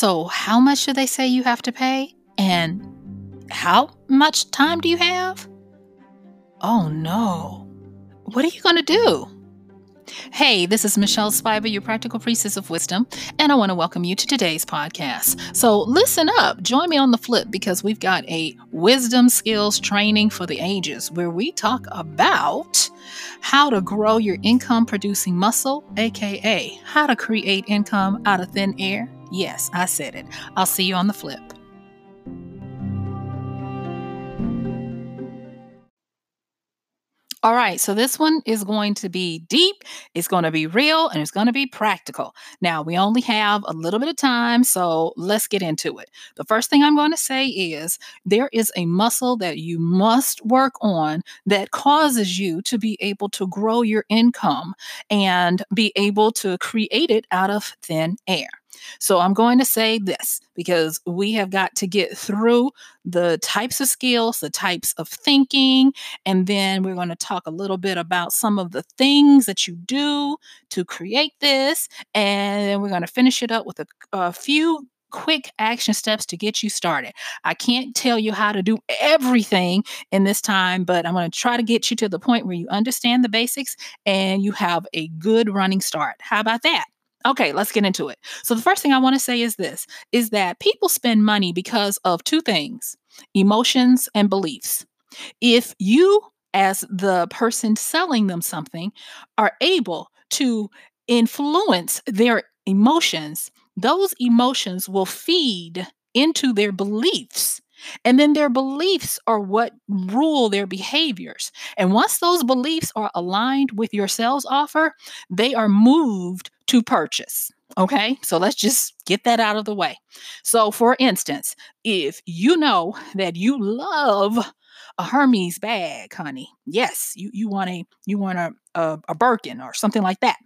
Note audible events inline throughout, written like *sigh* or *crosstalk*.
So, how much do they say you have to pay? And how much time do you have? Oh no. What are you going to do? Hey, this is Michelle Spiva, your practical priestess of wisdom, and I want to welcome you to today's podcast. So, listen up, join me on the flip because we've got a wisdom skills training for the ages where we talk about how to grow your income producing muscle, aka how to create income out of thin air. Yes, I said it. I'll see you on the flip. All right, so this one is going to be deep, it's going to be real, and it's going to be practical. Now, we only have a little bit of time, so let's get into it. The first thing I'm going to say is there is a muscle that you must work on that causes you to be able to grow your income and be able to create it out of thin air. So I'm going to say this because we have got to get through the types of skills, the types of thinking, and then we're going to talk a little bit about some of the things that you do to create this. And then we're going to finish it up with a, a few quick action steps to get you started. I can't tell you how to do everything in this time, but I'm going to try to get you to the point where you understand the basics and you have a good running start. How about that? Okay, let's get into it. So the first thing I want to say is this is that people spend money because of two things, emotions and beliefs. If you as the person selling them something are able to influence their emotions, those emotions will feed into their beliefs. And then their beliefs are what rule their behaviors. And once those beliefs are aligned with your sales offer, they are moved to purchase. Okay, so let's just get that out of the way. So, for instance, if you know that you love a Hermes bag, honey, yes, you, you want a you want a, a, a Birkin or something like that.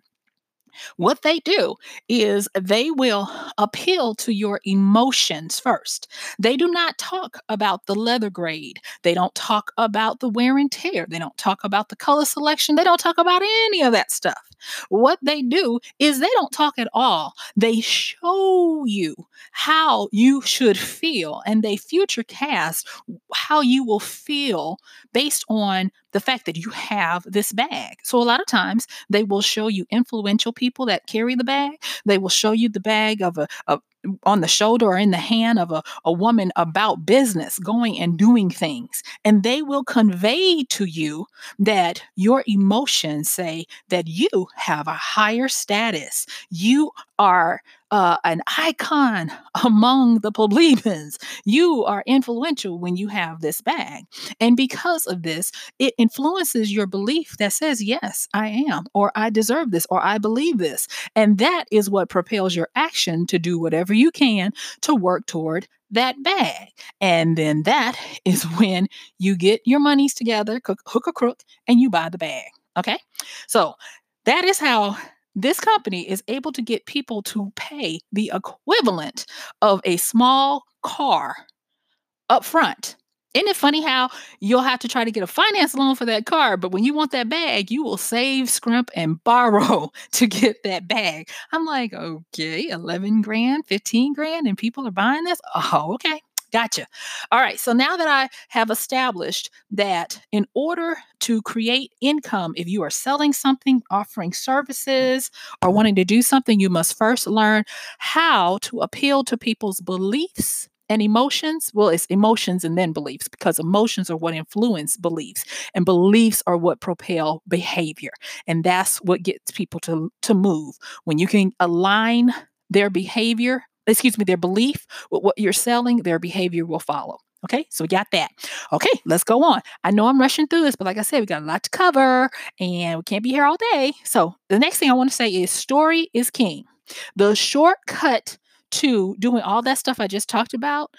What they do is they will appeal to your emotions first. They do not talk about the leather grade. They don't talk about the wear and tear. They don't talk about the color selection. They don't talk about any of that stuff. What they do is they don't talk at all. They show you how you should feel and they future cast how you will feel based on the fact that you have this bag. So a lot of times they will show you influential people that carry the bag. They will show you the bag of a, a on the shoulder or in the hand of a, a woman about business, going and doing things. And they will convey to you that your emotions say that you have a higher status. You are uh, an icon among the plebeians. You are influential when you have this bag. And because of this, it influences your belief that says, yes, I am, or I deserve this, or I believe this. And that is what propels your action to do whatever you can to work toward that bag. And then that *laughs* is when you get your monies together, hook a crook, and you buy the bag. Okay. So that is how this company is able to get people to pay the equivalent of a small car up front. Isn't it funny how you'll have to try to get a finance loan for that car, but when you want that bag, you will save, scrimp, and *laughs* borrow to get that bag? I'm like, okay, 11 grand, 15 grand, and people are buying this? Oh, okay. Gotcha. All right. So now that I have established that in order to create income, if you are selling something, offering mm. services, or wanting to do something, you must first learn how to appeal to people's beliefs And emotions, well, it's emotions and then beliefs because emotions are what influence beliefs, and beliefs are what propel behavior. And that's what gets people to, to move. When you can align their behavior, excuse me, their belief with what you're selling, their behavior will follow. Okay, so we got that. Okay, let's go on. I know I'm rushing through this, but like I said, we got a lot to cover and we can't be here all day. So the next thing I want to say is story is king. The shortcut to doing all that stuff I just talked about,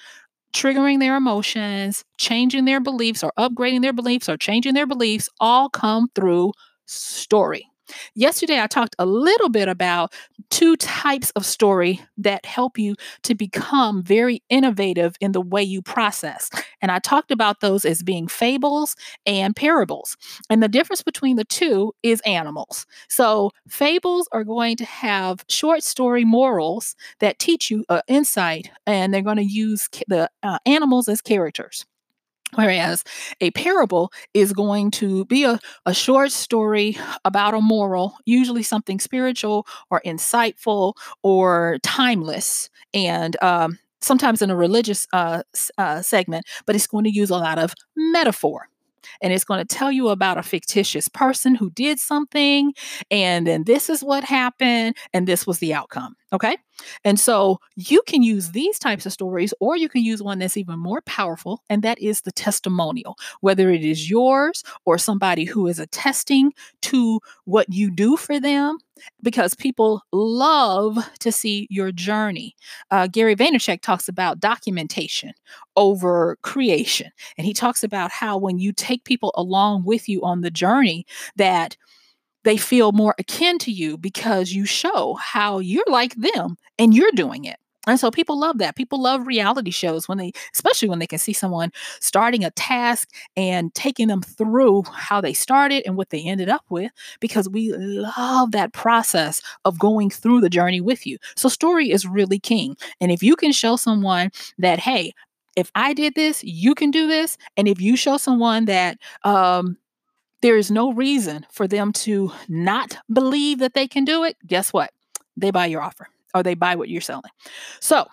triggering their emotions, changing their beliefs, or upgrading their beliefs, or changing their beliefs, all come through story. Yesterday, I talked a little bit about two types of story that help you to become very innovative in the way you process. And I talked about those as being fables and parables. And the difference between the two is animals. So, fables are going to have short story morals that teach you uh, insight, and they're going to use the uh, animals as characters. Whereas a parable is going to be a, a short story about a moral, usually something spiritual or insightful or timeless, and um, sometimes in a religious uh, uh, segment, but it's going to use a lot of metaphor. And it's going to tell you about a fictitious person who did something and then this is what happened and this was the outcome okay and so you can use these types of stories or you can use one that's even more powerful and that is the testimonial whether it is yours or somebody who is attesting to what you do for them because people love to see your journey. Uh, Gary Vaynerchuk talks about documentation over creation. And he talks about how when you take people along with you on the journey, that they feel more akin to you because you show how you're like them and you're doing it. And so people love that. People love reality shows when they, especially when they can see someone starting a task and taking them through how they started and what they ended up with, because we love that process of going through the journey with you. So, story is really king. And if you can show someone that, hey, if I did this, you can do this. And if you show someone that, um, there is no reason for them to not believe that they can do it. Guess what? They buy your offer or they buy what you're selling. So,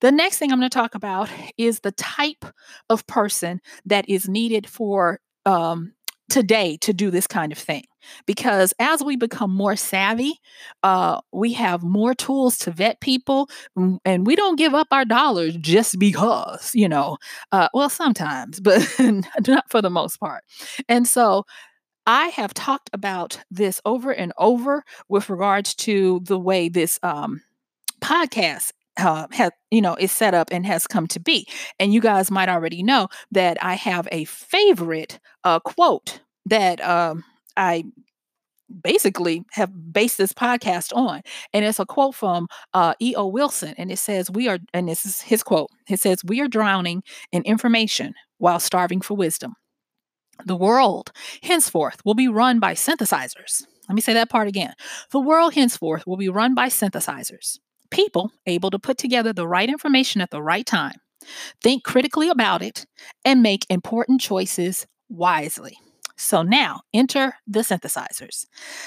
the next thing I'm going to talk about is the type of person that is needed for um, today to do this kind of thing. Because as we become more savvy, uh, we have more tools to vet people, and we don't give up our dollars just because, you know. Uh, well, sometimes, but *laughs* not for the most part. And so, I have talked about this over and over with regards to the way this um, podcast uh, have you know is set up and has come to be. And you guys might already know that i have a favorite uh, quote that um, i basically have based this podcast on and it's a quote from uh, eo wilson and it says we are and this is his quote it says we are drowning in information while starving for wisdom. The world henceforth will be run by synthesizers. Let me say that part again. The world henceforth will be run by synthesizers people able to put together the right information at the right time, think critically about it, and make important choices wisely. So now enter the synthesizers.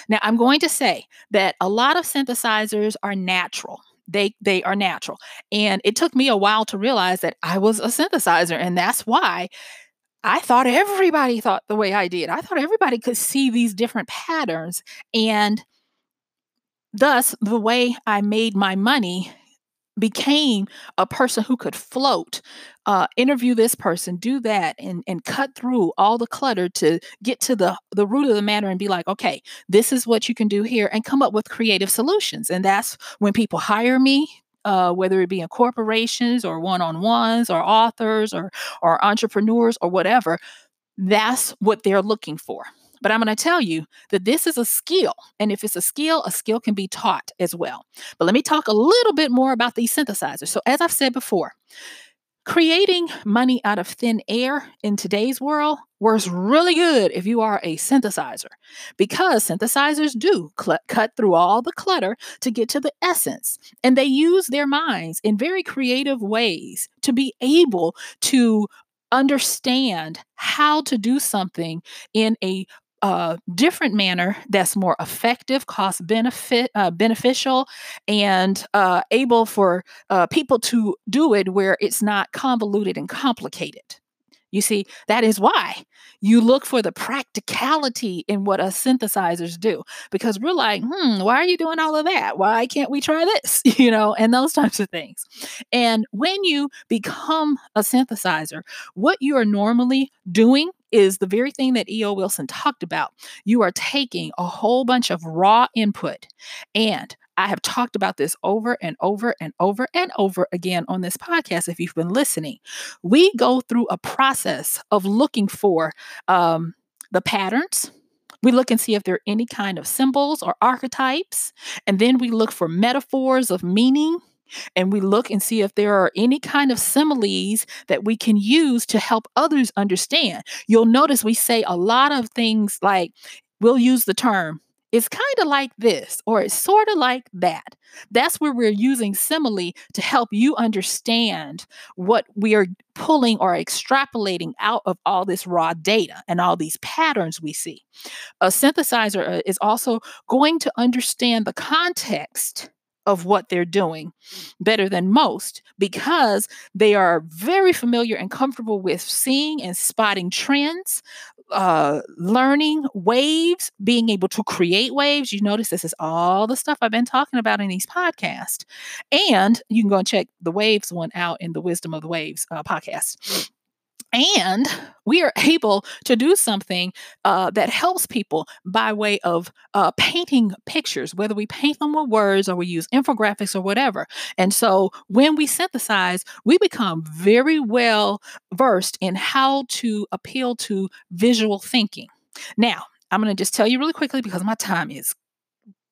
Now I'm going to say that a lot of synthesizers are natural. They they are natural. And it took me a while to realize that I was a synthesizer and that's why I thought everybody thought the way I did. I thought everybody could see these different patterns and thus, the way I made my money became a person who could float, uh, interview this person, do that, and and cut through all the clutter to get to the the root of the matter and be like, okay, this is what you can do here, and come up with creative solutions. And that's when people hire me. Uh, whether it be in corporations or one-on-ones or authors or or entrepreneurs or whatever, that's what they're looking for. But I'm going to tell you that this is a skill. And if it's a skill, a skill can be taught as well. But let me talk a little bit more about these synthesizers. So, as I've said before, creating money out of thin air in today's world works really good if you are a synthesizer because synthesizers do cl- cut through all the clutter to get to the essence and they use their minds in very creative ways to be able to understand how to do something in a different manner that's more effective, cost benefit uh, beneficial, and uh, able for uh, people to do it where it's not convoluted and complicated. You see, that is why you look for the practicality in what us synthesizers do because we're like, hmm, why are you doing all of that? Why can't we try this? *laughs* You know, and those types of things. And when you become a synthesizer, what you are normally doing is the very thing that E.O. Wilson talked about. You are taking a whole bunch of raw input and I have talked about this over and over and over and over again on this podcast. If you've been listening, we go through a process of looking for um, the patterns. We look and see if there are any kind of symbols or archetypes. And then we look for metaphors of meaning. And we look and see if there are any kind of similes that we can use to help others understand. You'll notice we say a lot of things like, we'll use the term it's kind of like this, or it's sort of like that. That's where we're using simile to help you understand what we are pulling or extrapolating out of all this raw data and all these patterns we see. A synthesizer uh, is also going to understand the context of what they're doing better than most because they are very familiar and comfortable with seeing and spotting trends, uh, learning waves, being able to create waves. You notice this is all the stuff I've been talking about in these podcasts. And you can go and check the waves one out in the Wisdom of the Waves uh, podcast. And we are able to do something uh, that helps people by way of uh, painting pictures, whether we paint them with words or we use infographics or whatever. And so when we synthesize, we become very well versed in how to appeal to visual thinking. Now, I'm going to just tell you really quickly because my time is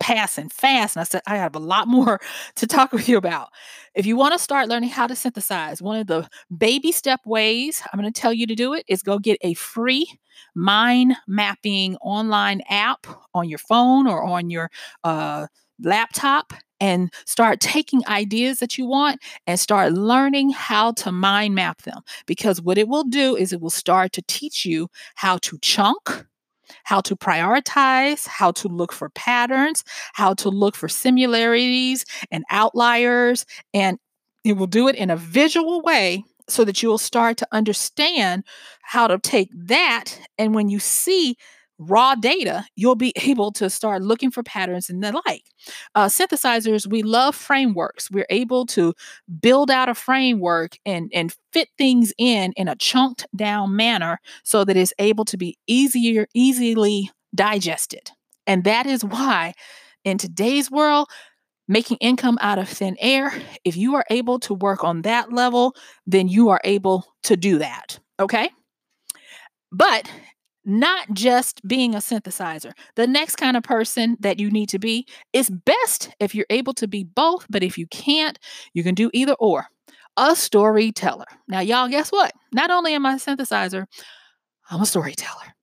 passing fast. And I said, I have a lot more *laughs* to talk with you about. If you want to start learning how to synthesize, one of the baby step ways I'm going to tell you to do it is go get a free mind mapping online app on your phone or on your uh, laptop and start taking ideas that you want and start learning how to mind map them. Because what it will do is it will start to teach you how to chunk how to prioritize, how to look for patterns, how to look for similarities and outliers. And it will do it in a visual way so that you will start to understand how to take that. And when you see raw data, you'll be *laughs* able to start looking for patterns and the like. Uh, synthesizers, we love frameworks. We're able to build out a framework and, and fit things in in a chunked down manner so that it's able to be easier, easily digested. And that is why in today's world, making income out of thin air, if you are able to work on that level, then you are able to do that. Okay. But not just being a synthesizer. The next kind of person that you need to be is best if you're able to be both, but if you can't, you can do either or. A storyteller. Now, y'all, guess what? Not only am I a synthesizer, I'm a storyteller.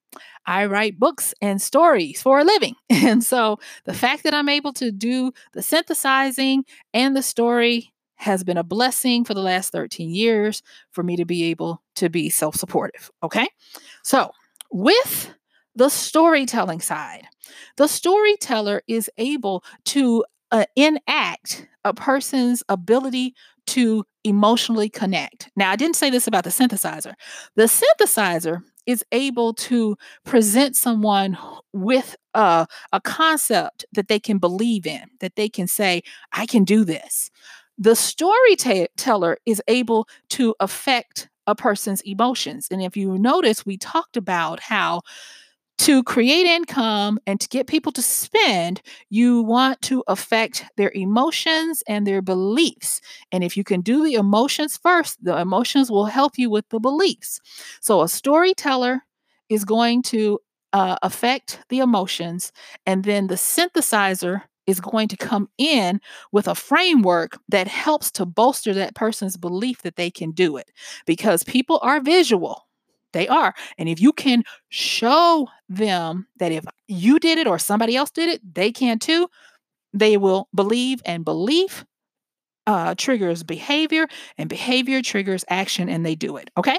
I write books and stories for a living. *laughs* And so the fact that I'm able to do the synthesizing and the story has been a blessing for the last 13 years for me to be able to be self supportive. Okay. So with the storytelling side, the storyteller is able to uh, enact a person's ability to emotionally connect. Now, I didn't say this about the synthesizer. The synthesizer is able to present someone with a, a concept that they can believe in, that they can say, I can do this. The storyteller is able to affect a person's emotions. And if you notice, we talked about how to create income and to get people to spend, you want to affect their emotions and their beliefs. And if you can do the emotions first, the emotions will help you with the beliefs. So a storyteller is going to uh, affect the emotions, and then the synthesizer is going to come in with a framework that helps to bolster that person's belief that they can do it because people are visual. They are. And if you can show them that if you did it or somebody else did it, they can too, they will believe, and belief uh, triggers behavior, and behavior triggers action, and they do it. Okay.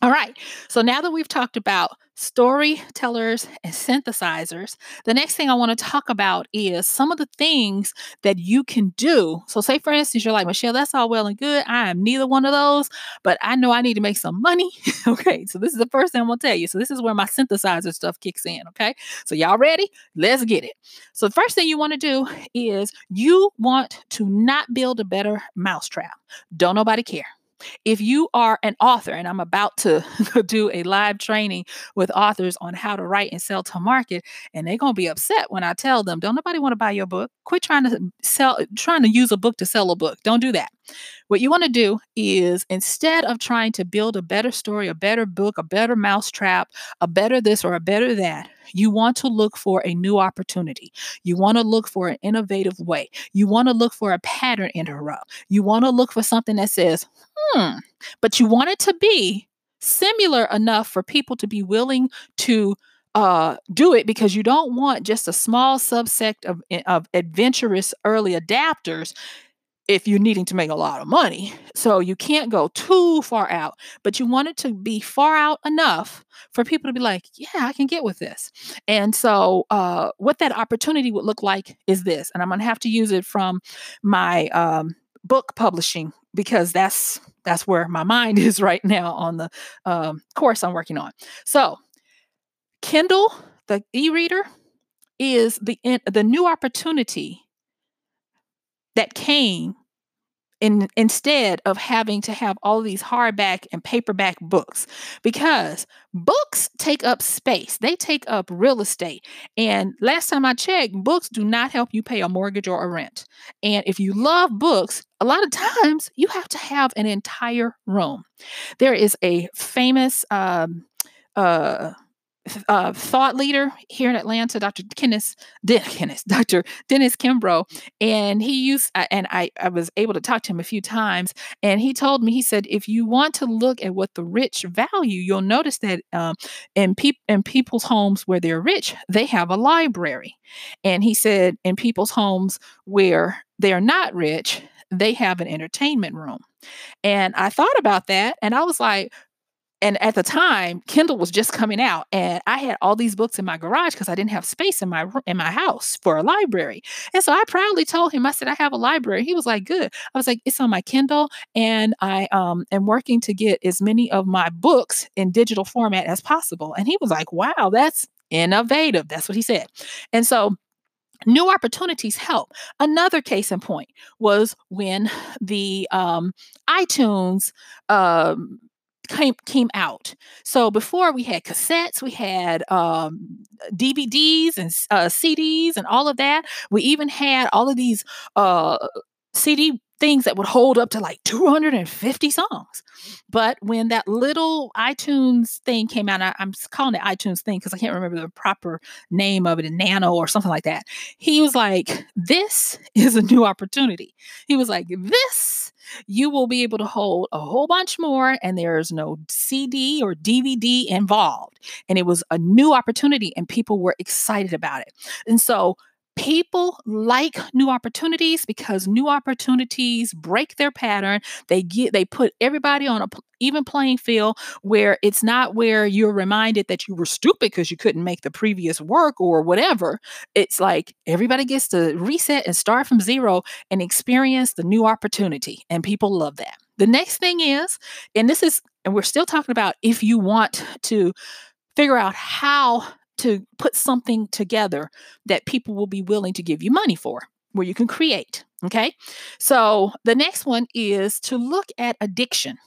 All right. So now that we've talked about storytellers and synthesizers, the next thing I want to talk about is some of the things that you can do. So, say for instance, you're like, Michelle, that's all well and good. I am neither one of those, but I know I need to make some money. *laughs* okay, so this is the first thing I'm going to tell you. So, this is where my synthesizer stuff kicks in. Okay, so y'all ready? Let's get it. So, the first thing you want to do is you want to not build a better mousetrap. Don't nobody care. If you are an author, and I'm about to *laughs* do a live training with authors on how to write and sell to market, and they're gonna be upset when I tell them, "Don't nobody want to buy your book. Quit trying to sell, trying to use a book to sell a book. Don't do that." What you want to do is instead of trying to build a better story, a better book, a better mousetrap, a better this or a better that, you want to look for a new opportunity. You want to look for an innovative way. You want to look for a pattern interrupt. You want to look for something that says, hmm, but you want it to be similar enough for people to be willing to uh, do it because you don't want just a small subsect of, eh, of adventurous early adapters if you're needing to make a lot of money. So you can't go too far out, but you want it to be far out enough for people to be like, yeah, I can get with this. And so uh, what that opportunity would look like is this, and I'm going to have to use it from my um, book publishing because that's that's where my mind *laughs* is right now on the um, course I'm working on. So Kindle, the e-reader, is the the new opportunity that came in, instead of having to have all these hardback and paperback books. Because books take up space. They take up real estate. And last time i checked books do not help you pay a mortgage or a rent. And if you love books a lot of times you have to have an entire room. There is a famous um, uh, uh, thought leader here in Atlanta, Dr. Kenneth, Den- Kenneth, *laughs* Dr. Dennis Kimbro, and he used, and I, I was able to talk to him a few times, and he told me, he said, if you want to look at what the rich value, you'll notice that um, in, peop- in people's homes where they're rich, they have a library, and he said, in people's homes where they're not rich, they have an entertainment room. And I thought about that, and I was like, and at the time kindle was just coming out and i had all these books in my garage because i didn't have space in my in my house for a library. And so i proudly told him i said i have a library. He was like good. I was like it's on my kindle and i um, am working to get as many of my books in digital format as possible. And he was like wow that's innovative. That's what he said. And so new opportunities help. Another case in point was when the um, itunes um, came came out. So before we had cassettes, we had um, DVDs and uh, CDs and all of that. We even had all of these uh, CD things that would hold up to like 250 songs. But when that little iTunes thing came out, I, am calling it iTunes thing because I can't remember the proper name of it, a Nano or something like that. He was like, This is a new opportunity. He was like, This you will be able to hold a whole bunch more, and there's no CD or DVD involved. And it was a new opportunity, and people were excited about it. And so people like new opportunities because new opportunities break their pattern. They get they put everybody on a even playing field where it's not where you're reminded that you were stupid because you couldn't make the previous work or whatever. It's like everybody gets to reset and start from zero and experience the new opportunity and people love that. The next thing is and this is and we're still talking about if you want to figure out how to put something together that people will be willing to give you money for, where you can create. Okay. So the next one is to look at addiction.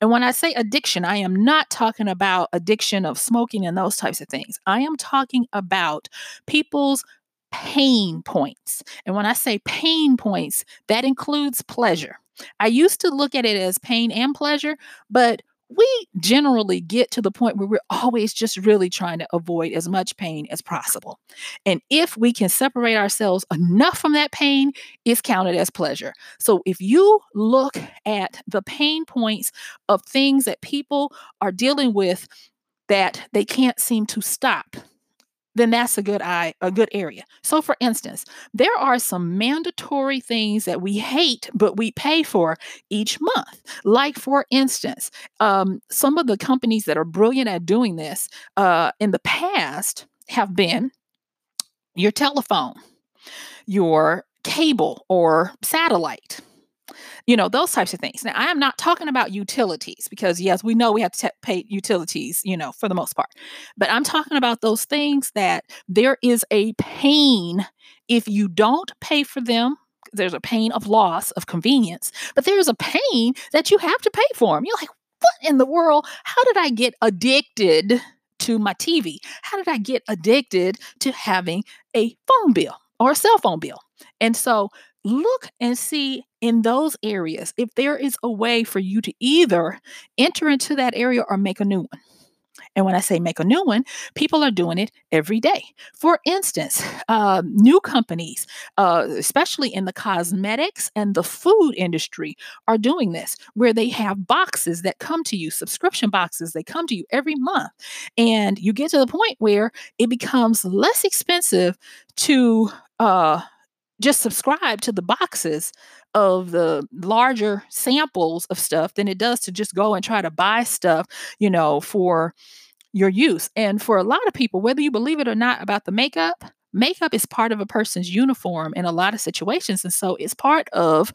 And when I say addiction, I am not talking about addiction of smoking and those types of things. I am talking about people's pain points. And when I say pain points, that includes pleasure. I used to look at it as pain and pleasure, but we generally get to the point where we're always just really trying to avoid as much pain as possible. And if we can separate ourselves enough from that pain, it's counted as pleasure. So if you look at the pain points of things that people are dealing with that they can't seem to stop, then that's a good eye, a good area. So for instance, there are some mandatory things that we hate, but we pay for each month. Like for instance, um, some of the companies that are brilliant at doing this uh, in the past have been your telephone, your cable or satellite you know those types of things. Now i am not talking about utilities because yes we know we have to t- pay utilities you know for the most part but i'm talking about those things that there is a pain if you don't pay for them there's a pain of loss of convenience but there's a pain that you have to pay for them you're like what in the world? How did i get addicted to my tv how did i get addicted to having a phone bill or a cell phone bill? And so look and see in those areas if there is a way for you to either enter into that area or make a new one. And when I say make a new one, people are doing it every day. For instance, *sighs* uh, new companies, uh, especially in the cosmetics and the food industry, are doing this where they have boxes that come to you, subscription boxes, they come to you every month. And you get to the point where it becomes less expensive to uh, just subscribe to the boxes of the larger samples of stuff than it does to just go and try to buy stuff, you know, for your use. And for a lot of people, whether you believe it or not about the makeup, makeup is part of a person's uniform in a lot of situations. And so it's part of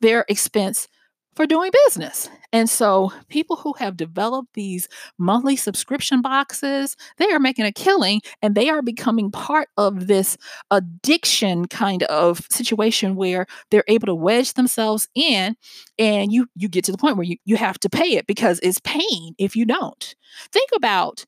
their expense for doing business. And so people who have developed these monthly subscription boxes, they are making a killing and they are becoming part of this addiction kind of situation where they're able to wedge themselves in and you you get to the point where you, you have to pay it because it's pain if you don't. Think about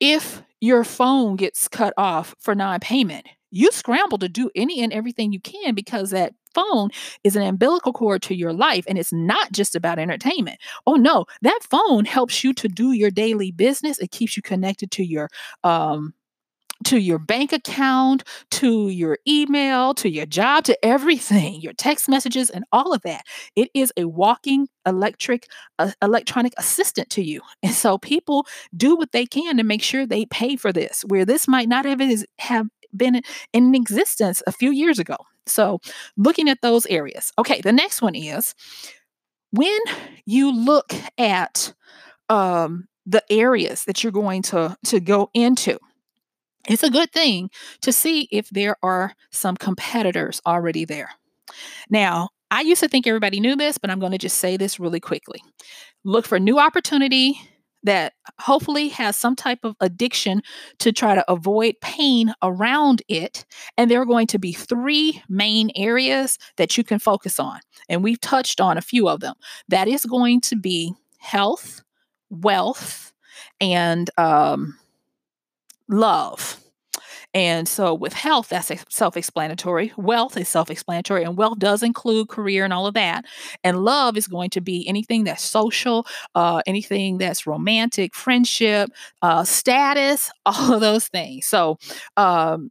if your phone gets cut off for non-payment you scramble to do any and everything you can because that phone is an umbilical cord to your life and it's not just about entertainment. Oh no, that phone helps you to do your daily business. It keeps you connected to your um to your bank account, to your email, to your job, to everything, your text messages and all of that. It is a walking electric uh, electronic assistant to you. And so people do what they can to make sure they pay for this where this might not have, have been in existence a few years ago. So, looking at those areas. Okay, the next one is when you look at um, the areas that you're going to, to go into, it's a good thing to see if there are some competitors already there. Now, I used to think everybody knew this, but I'm going to just say this really quickly. Look for new opportunity that hopefully has some type of addiction to try to avoid pain around it. And there are going to be three main areas that you can focus on. And we've touched on a few of them. That is going to be health, wealth, and um, love. And so with health, that's self explanatory. Wealth is self explanatory, and wealth does include career and all of that. And love is going to be anything that's social, uh, anything that's romantic, friendship, uh, status, *laughs* all of those things. So, um,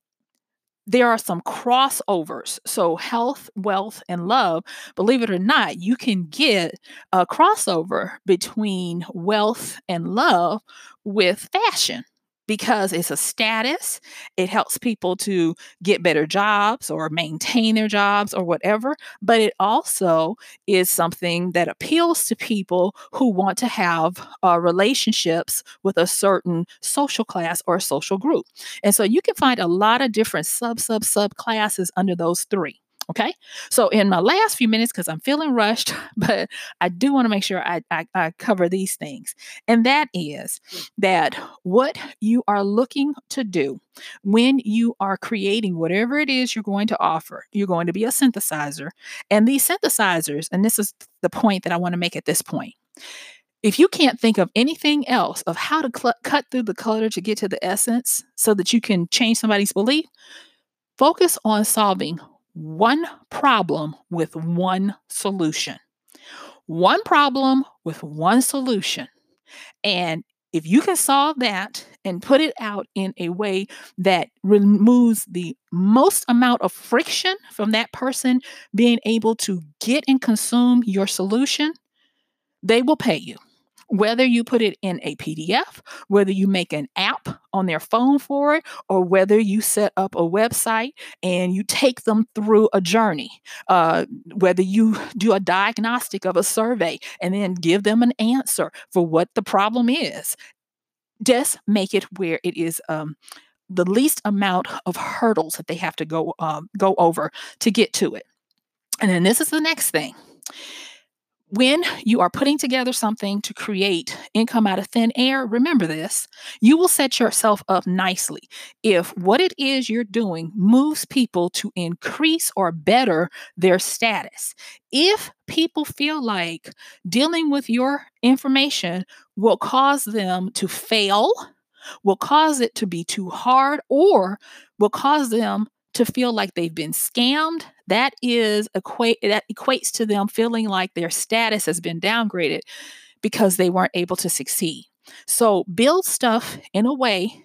there are some crossovers. So, health, wealth, and love, believe it or not, you can get a crossover between wealth and love with fashion because it's a status. It helps people to get better jobs or maintain their jobs or whatever. But it also is something that appeals to people who want to have uh, relationships with a certain social class or social group. And so you can find a lot of different sub, sub, sub classes under those three. Okay. So, in my last few minutes, because I'm feeling rushed, *laughs* but I do want to make sure I, I, I, cover these things. And that is that what you are looking to do when you are creating whatever it is you're going to offer, you're going to be a synthesizer. And these synthesizers, and this is the point that I want to make at this point. If you can't think of anything else of how to cl- cut through the clutter to get to the essence so that you can change somebody's belief, focus on solving one problem with one solution. One problem with one solution. And if you can solve that and put it out in a way that removes the most amount of friction from that person being able to get and consume your solution, they will pay you. Whether you put it in a PDF, whether you make an app on their phone for it, or whether you set up a website and you take them through a journey, uh, whether you *laughs* do a diagnostic of a survey and then give them an answer for what the problem is. Just make it where it is um, the least amount of hurdles that they have to go um, go over to get to it. And then this is the next thing when you are putting together something to create income out of thin air, remember this you will set yourself up nicely if what it is you're doing moves people to increase or better their status. If people feel like dealing with your information will cause them to fail, will cause it to be too hard, or will cause them to feel like they've been scammed, that is equate that equates to them feeling like their status has been downgraded because they weren't able to succeed. So build stuff in a way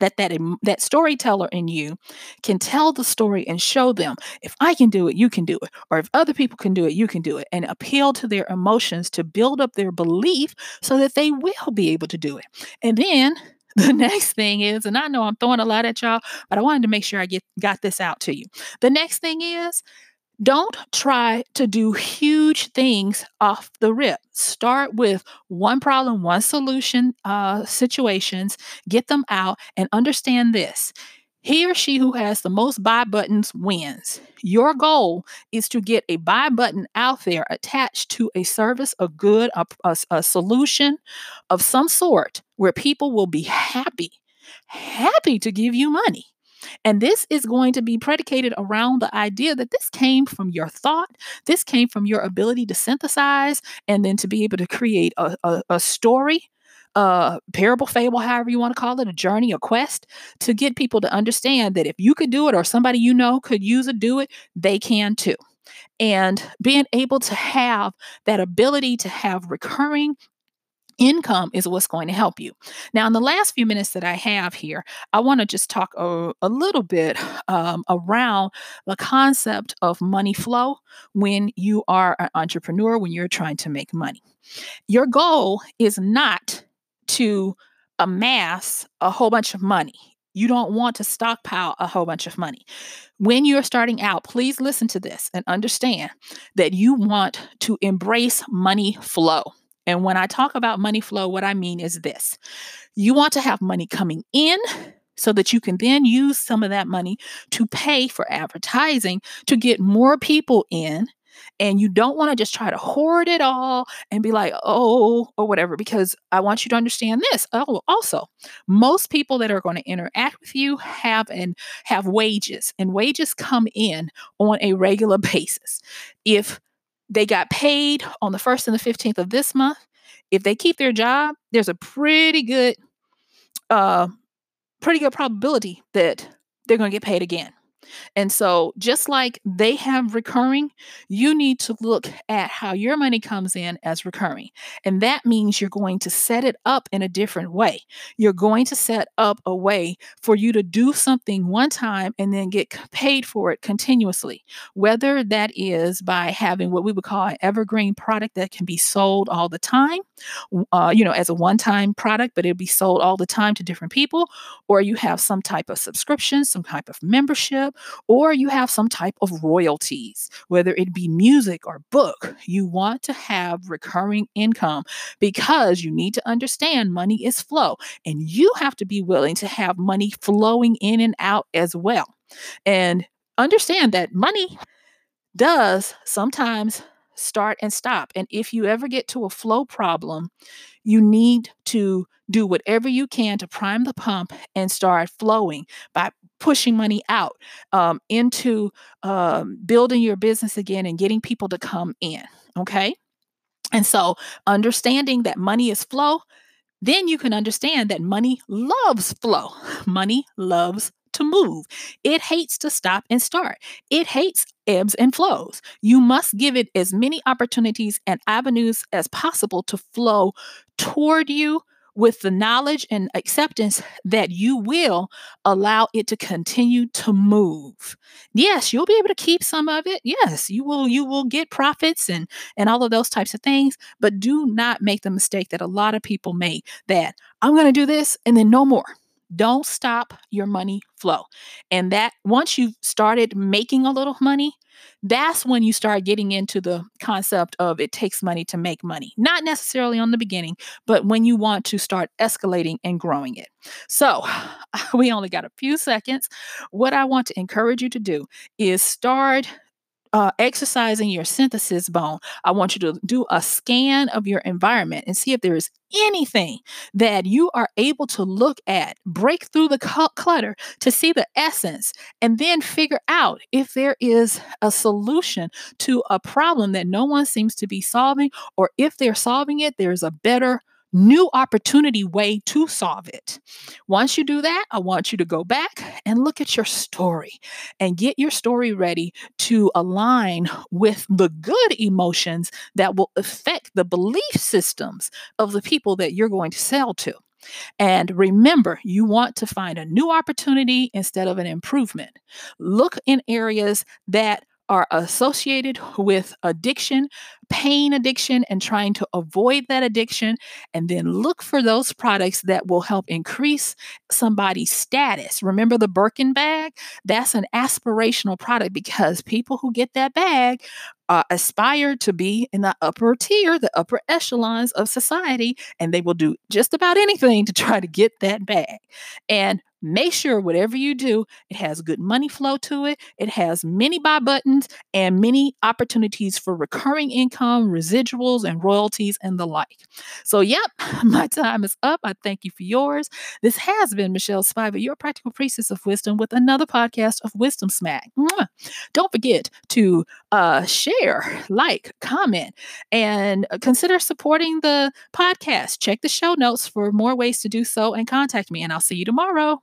that that that storyteller in you can tell the story and show them if I can do it, you can do it, or if other people can do it, you can do it, and appeal to their emotions to build up their belief so that they will be able to do it. And then *laughs* the next thing is, and I know I'm throwing a lot at y'all, but I wanted to make sure I get got this out to you. The next thing is don't try to do huge things off the rip. Start with one problem, one solution uh, situations, get them out, and understand this. He or she who has the most buy buttons wins. Your goal is to get a buy button out there attached to a service, a good, a, a, a solution of some sort where people will be happy, happy to give you money. And this is going to be predicated around the idea that this came from your thought, this came from your ability to synthesize and then to be able to create a, a, a story a parable, fable, however you want to call it, a journey, a quest to get people to understand that if you could do it or somebody you know could use it, do it, they can too. And being able to have that ability to have recurring income is what's going to help you. Now, in the last few minutes that I have here, I want to just talk a, a little bit um, around the concept of money flow when you are an entrepreneur, when you're trying to make money. Your goal is not to amass a whole bunch of money. You don't want to stockpile a whole bunch of money. When you're starting out, please listen to this and understand that you want to embrace money flow. And when I talk about money flow, what I mean is this you want to have money coming in so that you can then use some of that money to pay for advertising to get more people in and you don't want to just try to hoard it all and be like, oh, or whatever, because I want you to understand this. Oh, also, most people that are going to interact with you have and have wages, and wages come in on a regular *laughs* basis. If they got paid on the first and the 15th of this month, if they keep their job, there's a pretty good uh pretty good probability that they're going to get paid again. And so, just like they have recurring, you need to look at how your money comes in as recurring. And that means you're going to set it up in a different way. You're going to set up a way for you to do something one time and then get paid for it continuously, whether that is by having what we would call an evergreen product that can be sold all the time, uh, you know, as a one time product, but it'll be sold all the time to different people, or you have some type of subscription, some type of membership or you have some type of royalties, whether it be music or book. You want to have recurring income because you need to understand money is flow, and you have to be willing to have money flowing in and out as well. And understand that money does sometimes start and stop. And if you ever get to a flow problem, you need to do whatever you can to prime the pump and start flowing by pushing money out um, into um, building your business again and getting people to come in. Okay. And so understanding that money is flow, then you can understand that money loves flow. *laughs* Money loves to move. It hates to stop and start. It hates ebbs and flows. You must give it as many opportunities and avenues as possible to flow toward you with the knowledge and acceptance that you will allow it to continue to move. Yes, you'll be able to keep some of it. Yes, you will you will get profits and and all of those types of things, but do not make the mistake that a lot of people make that I'm going to do this and then no more. Don't stop your money flow. And that once you've started making a little money, that's when you start getting into the concept of it takes money to make money. Not necessarily on the beginning, but when you want to start escalating and growing it. So, *sighs* we only got a few seconds. What I want to encourage you to do is start uh, exercising your synthesis bone, I want you to do a scan of your environment and see if there is anything that you are able to look at, break through the clutter to see the essence, and then figure out if there is a solution to a problem that no one seems to be solving, or if they're solving it, there's a better new opportunity way to solve it. Once you do that, I want you to go back and look at your story and get your story ready to align with the good emotions that will affect the belief systems of the people that you're going to sell to. And remember, you want to find a new opportunity instead of an improvement. Look in areas that are associated with addiction, pain addiction, and trying to avoid that addiction. And then look for those products that will help increase somebody's status. Remember the Birkin bag? That's an aspirational product because people who get that bag uh, aspire to be in the upper tier, the upper echelons of society, and they will do just about anything to try to get that bag. And Make sure whatever you do, it has good money flow to it. It has many buy buttons and many opportunities for recurring income, residuals, and royalties and the like. So, yep, *laughs* my time is up. I thank you for yours. This has been Michelle Spiva, your practical priestess of wisdom, with another podcast of Wisdom Smack. Mwah. Don't forget to uh, share, like, comment, and consider supporting the podcast. Check the show notes for more ways to do so and contact me. And I'll see you tomorrow.